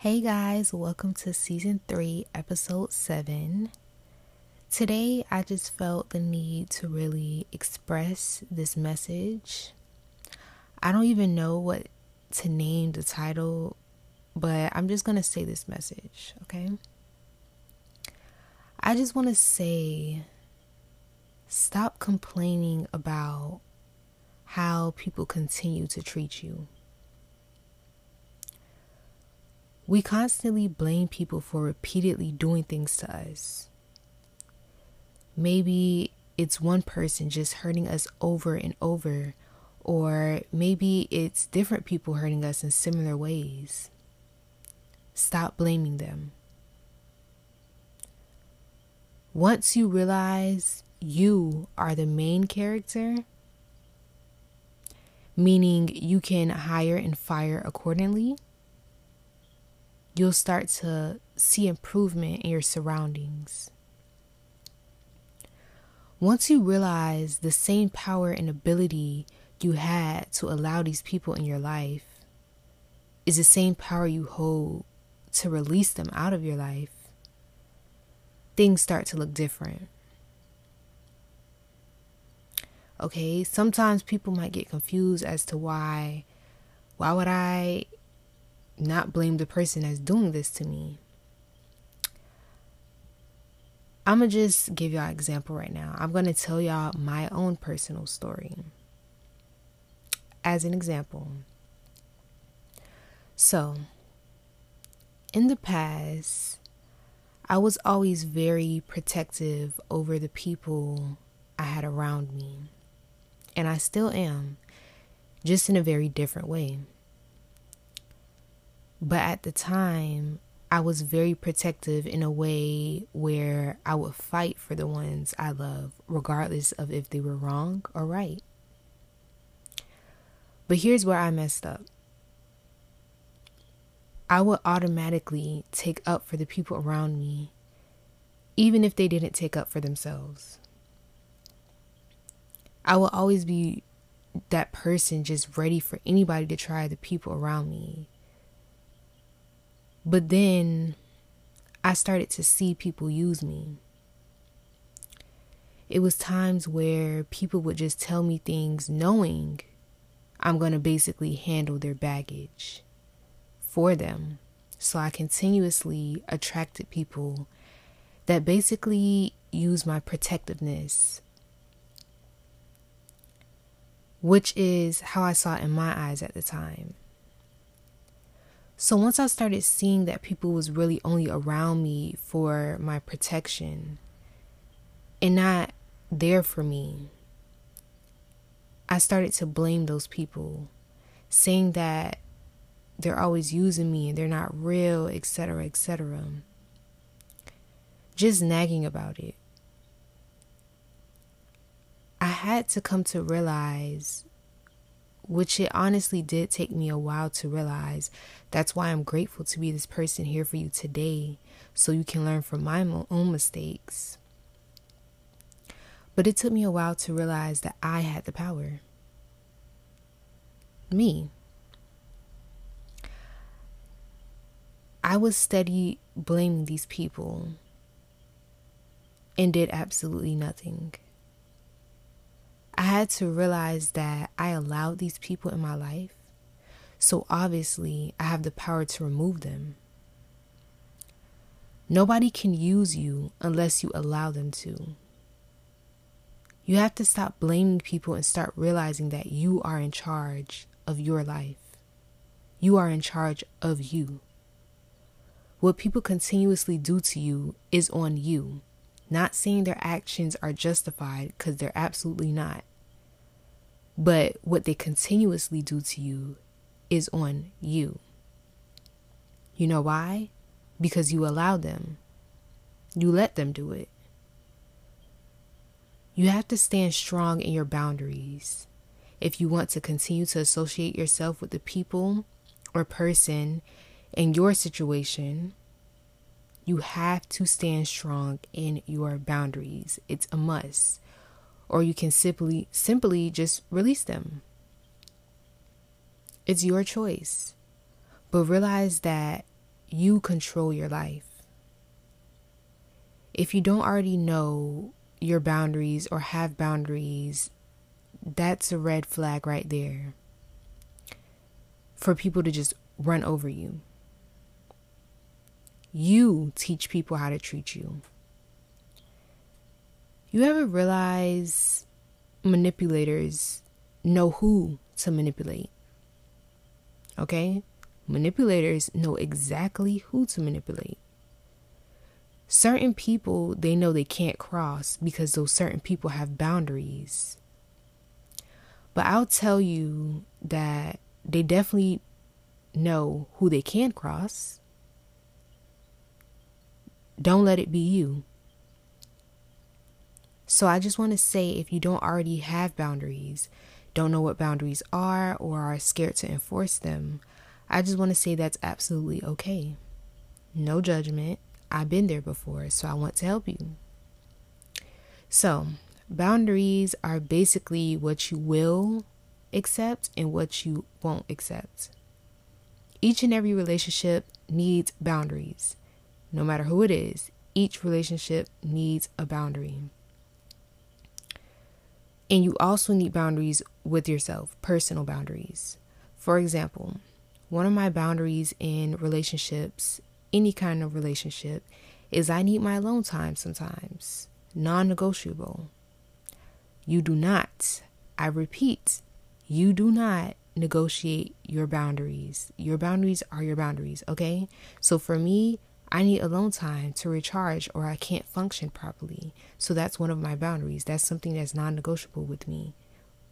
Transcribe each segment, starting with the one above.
Hey guys, welcome to season 3, episode 7. Today, I just felt the need to really express this message. I don't even know what to name the title, but I'm just going to say this message, okay? I just want to say stop complaining about how people continue to treat you. We constantly blame people for repeatedly doing things to us. Maybe it's one person just hurting us over and over, or maybe it's different people hurting us in similar ways. Stop blaming them. Once you realize you are the main character, meaning you can hire and fire accordingly, you'll start to see improvement in your surroundings. Once you realize the same power and ability you had to allow these people in your life is the same power you hold to release them out of your life, things start to look different. Okay, sometimes people might get confused as to why why would I not blame the person that's doing this to me. I'm gonna just give y'all an example right now. I'm gonna tell y'all my own personal story. As an example. So, in the past, I was always very protective over the people I had around me. And I still am, just in a very different way. But at the time, I was very protective in a way where I would fight for the ones I love, regardless of if they were wrong or right. But here's where I messed up I would automatically take up for the people around me, even if they didn't take up for themselves. I will always be that person just ready for anybody to try the people around me but then I started to see people use me. It was times where people would just tell me things knowing I'm going to basically handle their baggage for them. So I continuously attracted people that basically use my protectiveness, which is how I saw it in my eyes at the time. So once I started seeing that people was really only around me for my protection and not there for me, I started to blame those people, saying that they're always using me and they're not real, etc., etc. Just nagging about it. I had to come to realize which it honestly did take me a while to realize. That's why I'm grateful to be this person here for you today, so you can learn from my own mistakes. But it took me a while to realize that I had the power. Me. I was steady blaming these people and did absolutely nothing. I had to realize that I allowed these people in my life. So obviously, I have the power to remove them. Nobody can use you unless you allow them to. You have to stop blaming people and start realizing that you are in charge of your life. You are in charge of you. What people continuously do to you is on you. Not saying their actions are justified because they're absolutely not. But what they continuously do to you is on you. You know why? Because you allow them. You let them do it. You have to stand strong in your boundaries if you want to continue to associate yourself with the people or person in your situation. You have to stand strong in your boundaries. It's a must or you can simply simply just release them. It's your choice. But realize that you control your life. If you don't already know your boundaries or have boundaries, that's a red flag right there for people to just run over you. You teach people how to treat you. You ever realize manipulators know who to manipulate? Okay? Manipulators know exactly who to manipulate. Certain people they know they can't cross because those certain people have boundaries. But I'll tell you that they definitely know who they can cross. Don't let it be you. So I just want to say if you don't already have boundaries, don't know what boundaries are, or are scared to enforce them, I just want to say that's absolutely okay. No judgment. I've been there before, so I want to help you. So, boundaries are basically what you will accept and what you won't accept. Each and every relationship needs boundaries. No matter who it is, each relationship needs a boundary. And you also need boundaries with yourself, personal boundaries. For example, one of my boundaries in relationships, any kind of relationship, is I need my alone time sometimes, non negotiable. You do not, I repeat, you do not negotiate your boundaries. Your boundaries are your boundaries, okay? So for me, I need alone time to recharge or I can't function properly. So that's one of my boundaries. That's something that's non negotiable with me.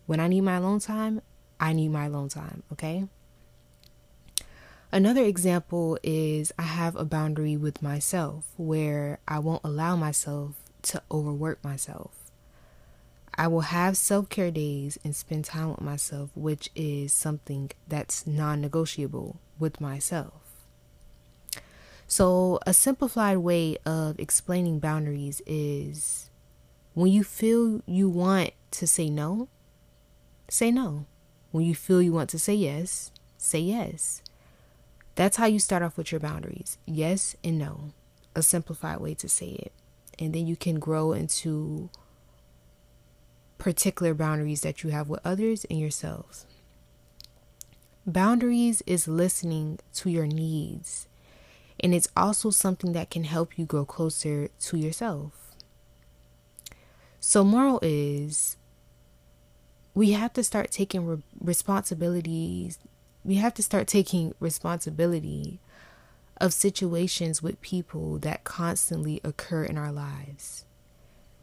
When I need my alone time, I need my alone time, okay? Another example is I have a boundary with myself where I won't allow myself to overwork myself. I will have self care days and spend time with myself, which is something that's non negotiable with myself. So, a simplified way of explaining boundaries is when you feel you want to say no, say no. When you feel you want to say yes, say yes. That's how you start off with your boundaries yes and no. A simplified way to say it. And then you can grow into particular boundaries that you have with others and yourselves. Boundaries is listening to your needs and it's also something that can help you grow closer to yourself. So, moral is we have to start taking re- responsibilities. We have to start taking responsibility of situations with people that constantly occur in our lives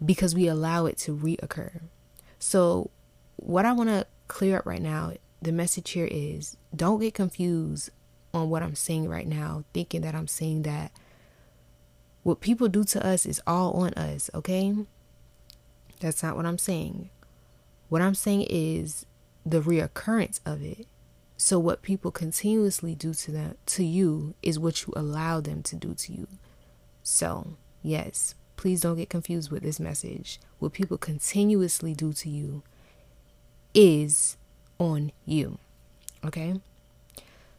because we allow it to reoccur. So, what I want to clear up right now, the message here is don't get confused on what I'm saying right now, thinking that I'm saying that what people do to us is all on us, okay? That's not what I'm saying. What I'm saying is the reoccurrence of it. So what people continuously do to them to you is what you allow them to do to you. So, yes, please don't get confused with this message. What people continuously do to you is on you. Okay?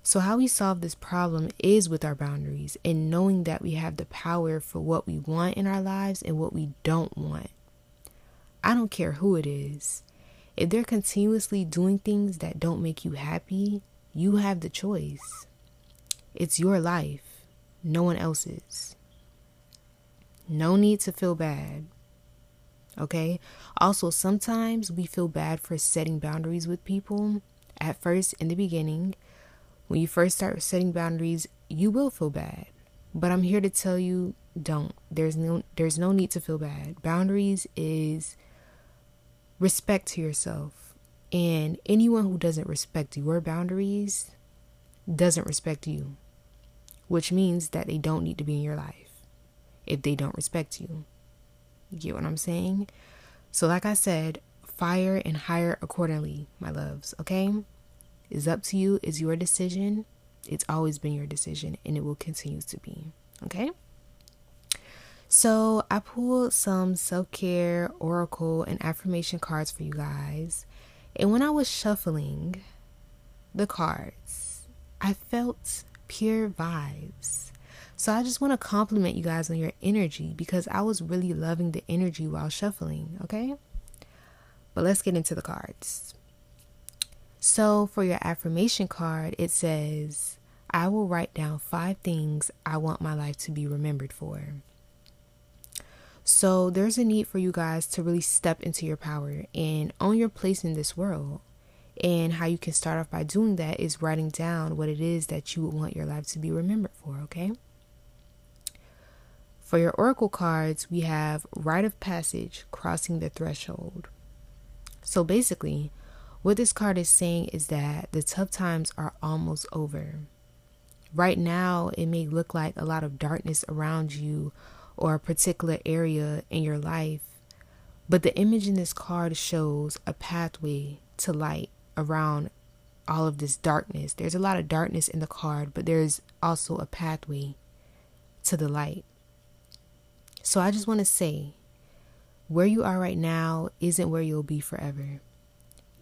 So, how we solve this problem is with our boundaries and knowing that we have the power for what we want in our lives and what we don't want. I don't care who it is. If they're continuously doing things that don't make you happy, you have the choice. It's your life, no one else's. No need to feel bad. Okay? Also, sometimes we feel bad for setting boundaries with people. At first, in the beginning, when you first start setting boundaries, you will feel bad. But I'm here to tell you don't. There's no there's no need to feel bad. Boundaries is respect to yourself. And anyone who doesn't respect your boundaries doesn't respect you, which means that they don't need to be in your life if they don't respect you. You get what I'm saying? So, like I said, fire and hire accordingly, my loves, okay? It's up to you, it's your decision. It's always been your decision, and it will continue to be, okay? So, I pulled some self care, oracle, and affirmation cards for you guys. And when I was shuffling the cards, I felt pure vibes. So I just want to compliment you guys on your energy because I was really loving the energy while shuffling, okay? But let's get into the cards. So for your affirmation card, it says, I will write down five things I want my life to be remembered for. So there's a need for you guys to really step into your power and own your place in this world. And how you can start off by doing that is writing down what it is that you would want your life to be remembered for, okay? For your oracle cards, we have rite of passage, crossing the threshold. So basically, what this card is saying is that the tough times are almost over. Right now, it may look like a lot of darkness around you or a particular area in your life. But the image in this card shows a pathway to light around all of this darkness. There's a lot of darkness in the card, but there's also a pathway to the light. So I just want to say where you are right now isn't where you'll be forever.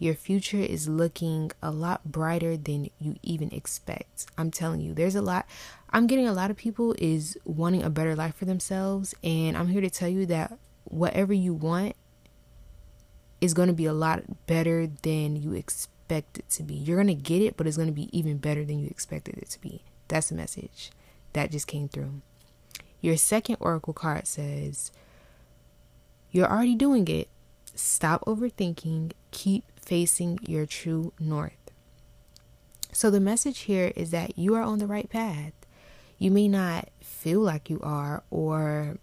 Your future is looking a lot brighter than you even expect. I'm telling you, there's a lot. I'm getting a lot of people is wanting a better life for themselves, and I'm here to tell you that whatever you want is going to be a lot better than you expect it to be. You're going to get it, but it's going to be even better than you expected it to be. That's the message that just came through. Your second oracle card says, You're already doing it. Stop overthinking. Keep facing your true north. So, the message here is that you are on the right path. You may not feel like you are, or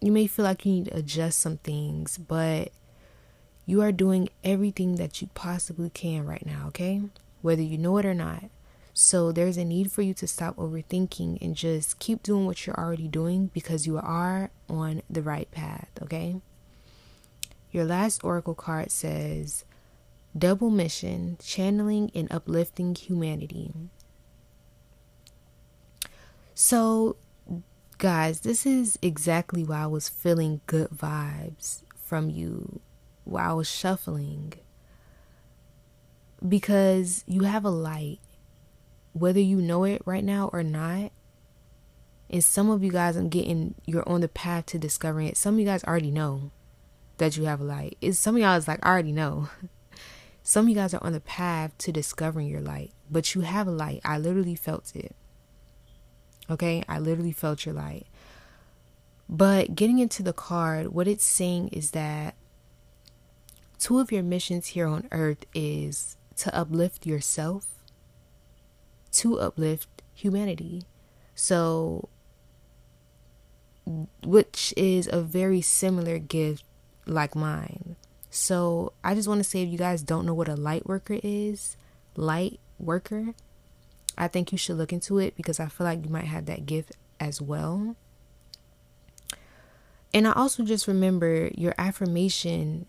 you may feel like you need to adjust some things, but you are doing everything that you possibly can right now, okay? Whether you know it or not. So, there's a need for you to stop overthinking and just keep doing what you're already doing because you are on the right path, okay? Your last oracle card says, Double mission, channeling and uplifting humanity. So, guys, this is exactly why I was feeling good vibes from you while I was shuffling. Because you have a light, whether you know it right now or not. And some of you guys, I'm getting, you're on the path to discovering it. Some of you guys already know that you have a light. It's some of y'all is like, I already know. Some of you guys are on the path to discovering your light, but you have a light. I literally felt it. Okay, I literally felt your light. But getting into the card, what it's saying is that two of your missions here on earth is to uplift yourself, to uplift humanity. So, which is a very similar gift like mine. So I just want to say if you guys don't know what a light worker is, light worker, I think you should look into it because I feel like you might have that gift as well. And I also just remember your affirmation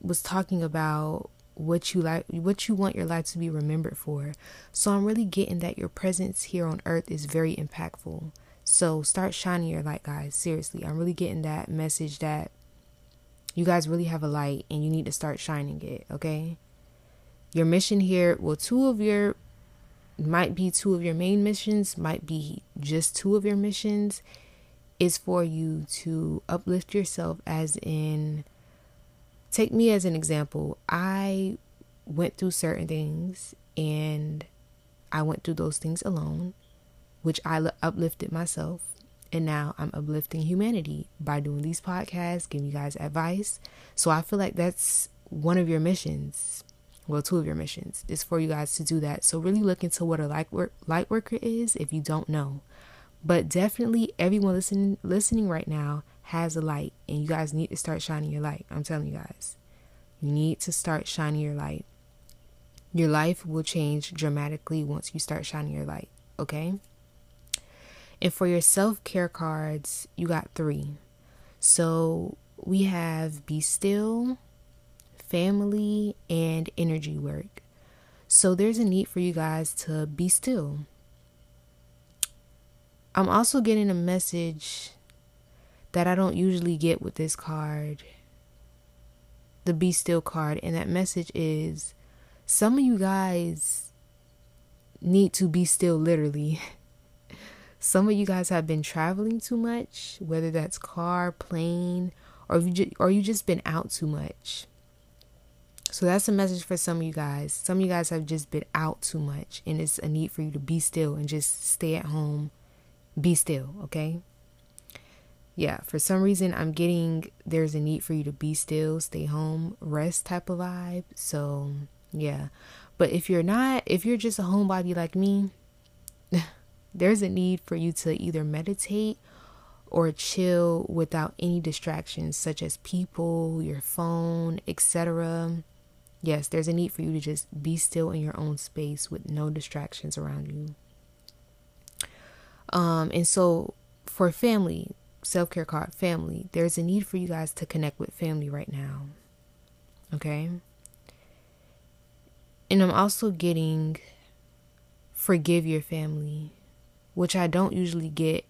was talking about what you like what you want your life to be remembered for. So I'm really getting that your presence here on earth is very impactful. So start shining your light guys. Seriously, I'm really getting that message that you guys really have a light and you need to start shining it, okay? Your mission here, well, two of your might be two of your main missions, might be just two of your missions, is for you to uplift yourself, as in, take me as an example. I went through certain things and I went through those things alone, which I uplifted myself. And now I'm uplifting humanity by doing these podcasts, giving you guys advice. So I feel like that's one of your missions. Well, two of your missions is for you guys to do that. So really look into what a light work light worker is if you don't know. But definitely everyone listening listening right now has a light and you guys need to start shining your light. I'm telling you guys. You need to start shining your light. Your life will change dramatically once you start shining your light, okay? And for your self care cards, you got three. So we have Be Still, Family, and Energy Work. So there's a need for you guys to be still. I'm also getting a message that I don't usually get with this card the Be Still card. And that message is some of you guys need to be still, literally. Some of you guys have been traveling too much, whether that's car, plane, or you just, or you just been out too much. So that's a message for some of you guys. Some of you guys have just been out too much, and it's a need for you to be still and just stay at home, be still, okay? Yeah, for some reason, I'm getting there's a need for you to be still, stay home, rest type of vibe. So, yeah. But if you're not, if you're just a homebody like me, there's a need for you to either meditate or chill without any distractions such as people, your phone, etc. Yes, there's a need for you to just be still in your own space with no distractions around you. Um, and so for family, self care card, family, there's a need for you guys to connect with family right now. Okay. And I'm also getting forgive your family, which I don't usually get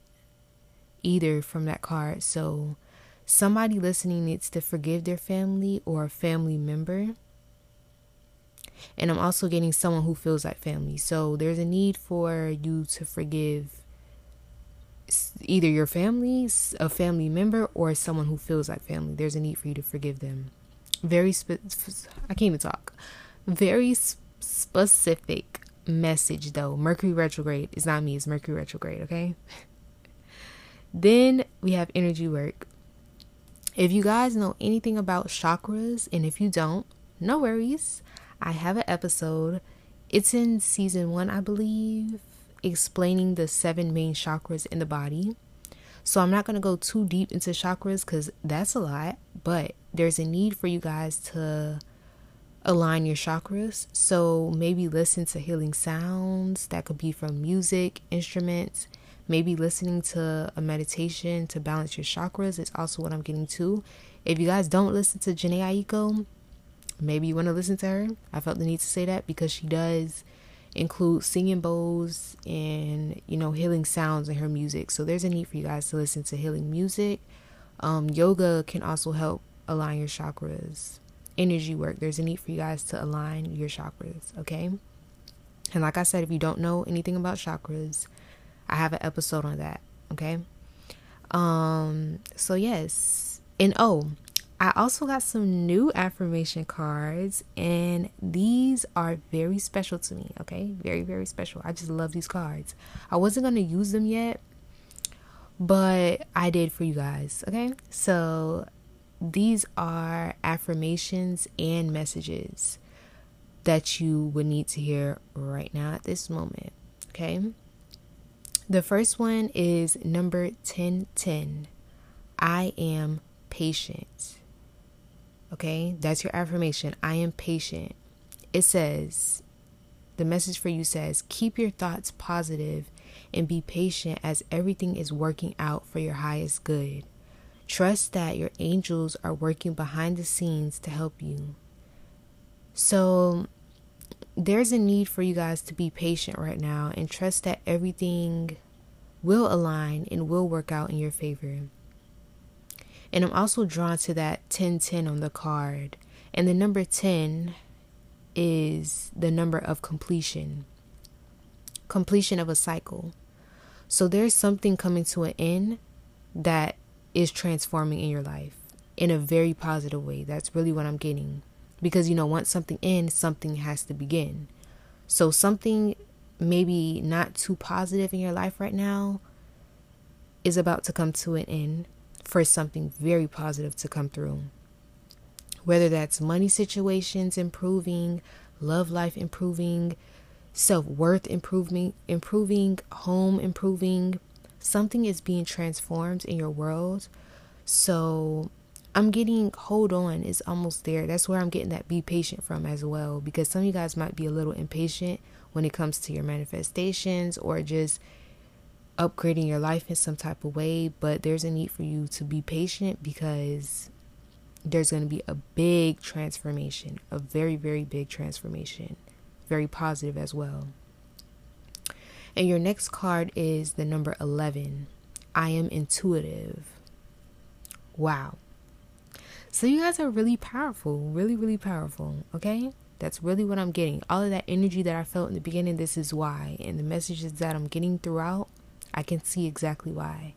either from that card. So somebody listening needs to forgive their family or a family member and I'm also getting someone who feels like family. So there's a need for you to forgive either your family, a family member, or someone who feels like family. There's a need for you to forgive them. Very spe- I can't even talk. Very sp- specific message though. Mercury retrograde is not me, it's Mercury retrograde, okay? then we have energy work. If you guys know anything about chakras, and if you don't, no worries. I have an episode. It's in season one, I believe, explaining the seven main chakras in the body. So I'm not going to go too deep into chakras because that's a lot, but there's a need for you guys to align your chakras. So maybe listen to healing sounds that could be from music, instruments, maybe listening to a meditation to balance your chakras is also what I'm getting to. If you guys don't listen to Jhené Aiko, maybe you want to listen to her. I felt the need to say that because she does include singing bowls and you know healing sounds in her music. So there's a need for you guys to listen to healing music. Um, yoga can also help align your chakras. Energy work. There's a need for you guys to align your chakras. Okay. And like I said, if you don't know anything about chakras, I have an episode on that. Okay. Um. So yes, and oh, I also got some new affirmation cards, and these are very special to me. Okay, very, very special. I just love these cards. I wasn't to use them yet, but I did for you guys. Okay, so these are affirmations and messages that you would need to hear right now at this moment. Okay, the first one is number 1010 I am patient. Okay, that's your affirmation. I am patient. It says, the message for you says, keep your thoughts positive and be patient as everything is working out for your highest good. Trust that your angels are working behind the scenes to help you. So, there's a need for you guys to be patient right now and trust that everything will align and will work out in your favor. And I'm also drawn to that 1010 on the card. And the number 10 is the number of completion, completion of a cycle. So there's something coming to an end that is transforming in your life in a very positive way. That's really what I'm getting. Because, you know, once something ends, something has to begin. So something maybe not too positive in your life right now is about to come to an end for something very positive to come through. Whether that's money situations improving, love life improving, self worth improving, improving, home improving, something is being transformed in your world. So I'm getting hold on is almost there. That's where I'm getting that be patient from as well. Because some of you guys might be a little impatient when it comes to your manifestations or just upgrading your life in some type of way, but there's a need for you to be patient because there's going to be a big transformation, a very, very big transformation, very positive as well. And your next card is the number 11. I am intuitive. Wow. So you guys are really powerful, really, really powerful, okay? That's really what I'm getting. All of that energy that I felt in the beginning, this is why. And the messages that I'm getting throughout I can see exactly why.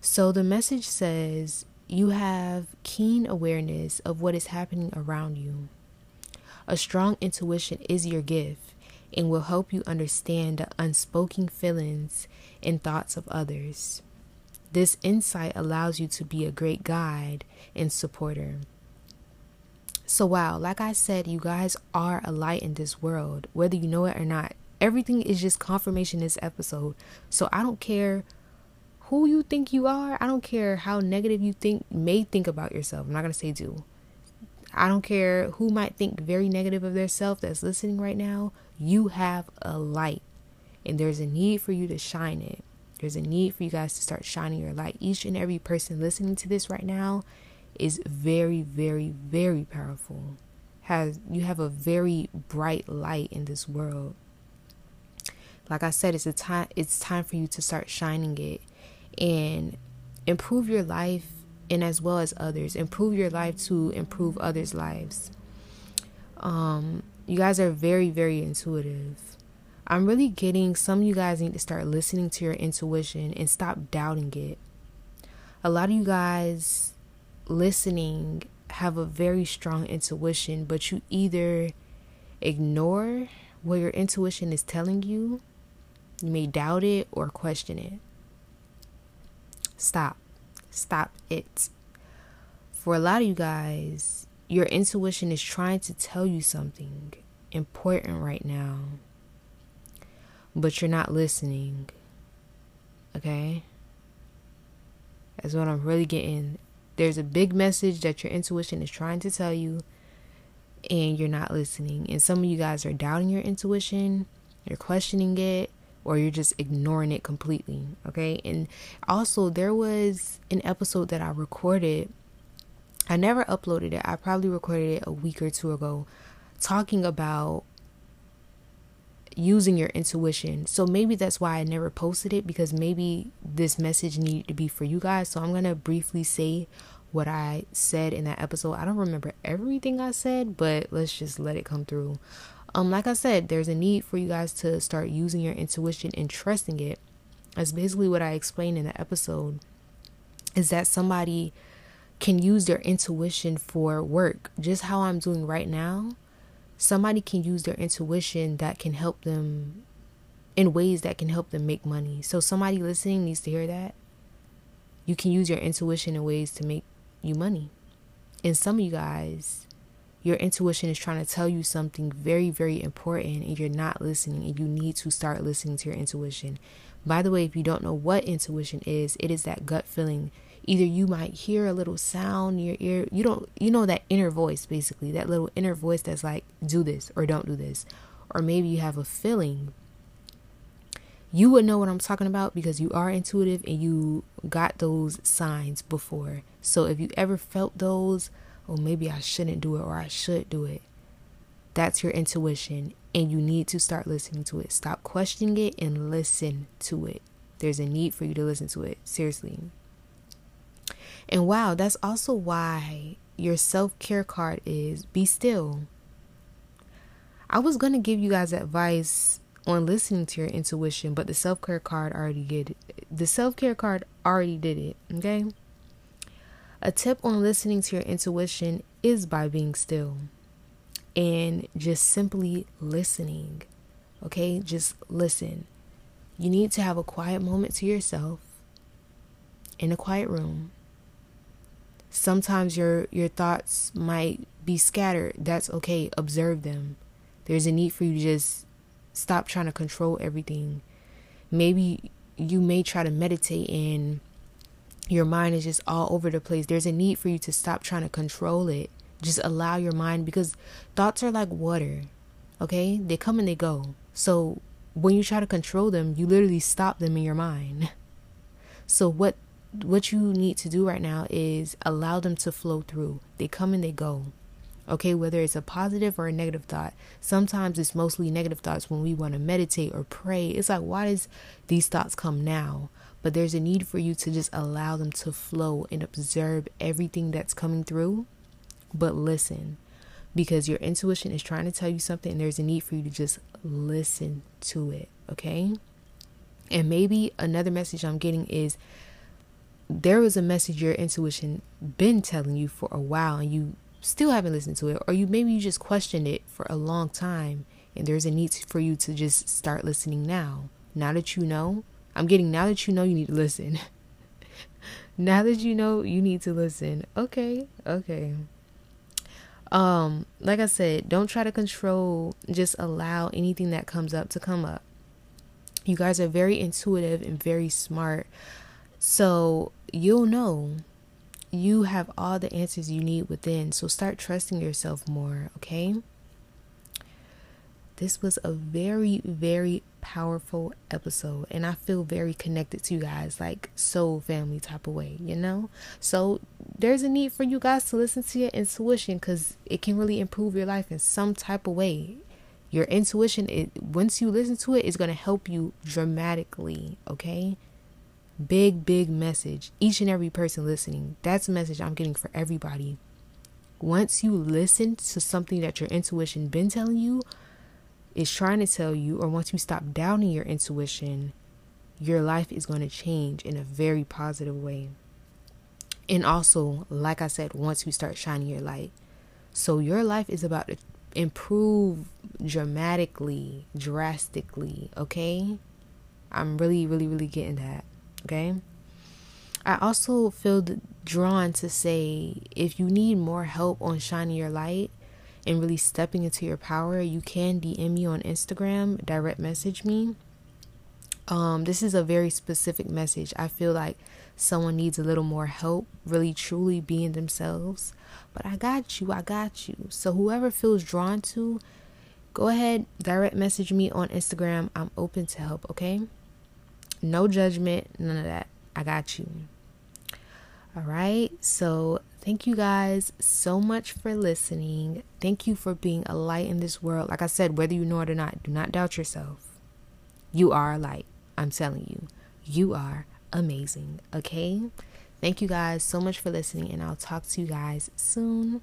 So the message says you have keen awareness of what is happening around you. A strong intuition is your gift and will help you understand the unspoken feelings and thoughts of others. This insight allows you to be a great guide and supporter. So, wow, like I said, you guys are a light in this world, whether you know it or not. Everything is just confirmation this episode. So, I don't care who you think you are. I don't care how negative you think may think about yourself. I'm not going to say do. I don't care who might think very negative of their self that's listening right now. You have a light, and there's a need for you to shine it. There's a need for you guys to start shining your light. Each and every person listening to this right now is very, very, very powerful. Has you have a very bright light in this world. Like I said, it's a time it's time for you to start shining it and improve your life and as well as others. Improve your life to improve others' lives. Um, you guys are very, very intuitive. I'm really getting some of you guys need to start listening to your intuition and stop doubting it. A lot of you guys listening have a very strong intuition, but you either ignore what your intuition is telling you, you may doubt it or question it. Stop. Stop it. For a lot of you guys, your intuition is trying to tell you something important right now, but you're not listening. Okay? That's what I'm really getting. There's a big message that your intuition is trying to tell you, and you're not listening. And some of you guys are doubting your intuition, you're questioning it, or you're just ignoring it completely. Okay. And also, there was an episode that I recorded. I never uploaded it. I probably recorded it a week or two ago talking about using your intuition. So maybe that's why I never posted it because maybe this message needed to be for you guys. So I'm going to briefly say what I said in that episode. I don't remember everything I said, but let's just let it come through. Um, like I said, there's a need for you guys to start using your intuition and trusting it. That's basically what I explained in the episode. Is that somebody can use their intuition for work, just how I'm doing right now. Somebody can use their intuition that can help them in ways that can help them make money. So somebody listening needs to hear that. You can use your intuition in ways to make you money. And some of you guys your intuition is trying to tell you something very, very important and you're not listening, and you need to start listening to your intuition. By the way, if you don't know what intuition is, it is that gut feeling. Either you might hear a little sound in your ear, you don't, you know, that inner voice basically, that little inner voice that's like, do this or don't do this. Or maybe you have a feeling. You would know what I'm talking about because you are intuitive and you got those signs before. So if you ever felt those, oh, maybe I shouldn't do it or I should do it. That's your intuition, and you need to start listening to it. Stop questioning it and listen to it. There's a need for you to listen to it, seriously. And wow, that's also why your self care card is be still. I was going to give you guys advice on listening to your intuition, but the self care card already did it. The self care card already did it, okay? A tip on listening to your intuition is by being still and just simply listening. Okay, just listen. You need to have a quiet moment to yourself in a quiet room. Sometimes your your thoughts might be scattered. That's okay. Observe them. There's a need for you to just stop trying to control everything. Maybe you may try to meditate and your mind is just all over the place. There's a need for you to stop trying to control it. Just allow your mind because thoughts are like water. Okay? They come and they go. So when you try to control them, you literally stop them in your mind. So what what you need to do right now is allow them to flow through. They come and they go. Okay, whether it's a positive or a negative thought. Sometimes it's mostly negative thoughts when we want to meditate or pray. It's like, why does these thoughts come now? But there's a need for you to just allow them to flow and observe everything that's coming through. But listen, because your intuition is trying to tell you something, and there's a need for you to just listen to it, okay? And maybe another message I'm getting is there was a message your intuition been telling you for a while and you still haven't listened to it or you maybe you just questioned it for a long time and there's a need for you to just start listening now. Now that you know, I'm getting now that you know you need to listen. now that you know you need to listen. Okay, okay. Um, like I said, don't try to control, just allow anything that comes up to come up. You guys are very intuitive and very smart. So you'll know you have all the answers you need within. So start trusting yourself more, okay? This was a very, very powerful episode, and I feel very connected to you guys, like soul family type of way, you know? So, there's a need for you guys to listen to your intuition because it can really improve your life in some type of way. Your intuition, it once you listen to it, is going to help you dramatically, okay? Big, big message. Each and every person listening, that's a message I'm getting for everybody. Once you listen to something that your intuition been telling you, is trying to tell you, or once you stop doubting your intuition, your life is going to change in a very positive way. And also, like I said, once you start shining your light. So your life is about to improve dramatically, drastically, okay? I'm really, really, really getting that, okay? I also feel drawn to say if you need more help on shining your light, and really stepping into your power, you can DM me on Instagram, direct message me. Um, this is a very specific message. I feel like someone needs a little more help, really truly being themselves. But I got you, I got you. So whoever feels drawn to, go ahead, direct message me on Instagram. I'm open to help, okay? No judgment, none of that. I got you. All right. So Thank you guys so much for listening. Thank you for being a light in this world. Like I said, whether you know it or not, do not doubt yourself. You are a light. I'm telling you, you are amazing. Okay? Thank you guys so much for listening, and I'll talk to you guys soon.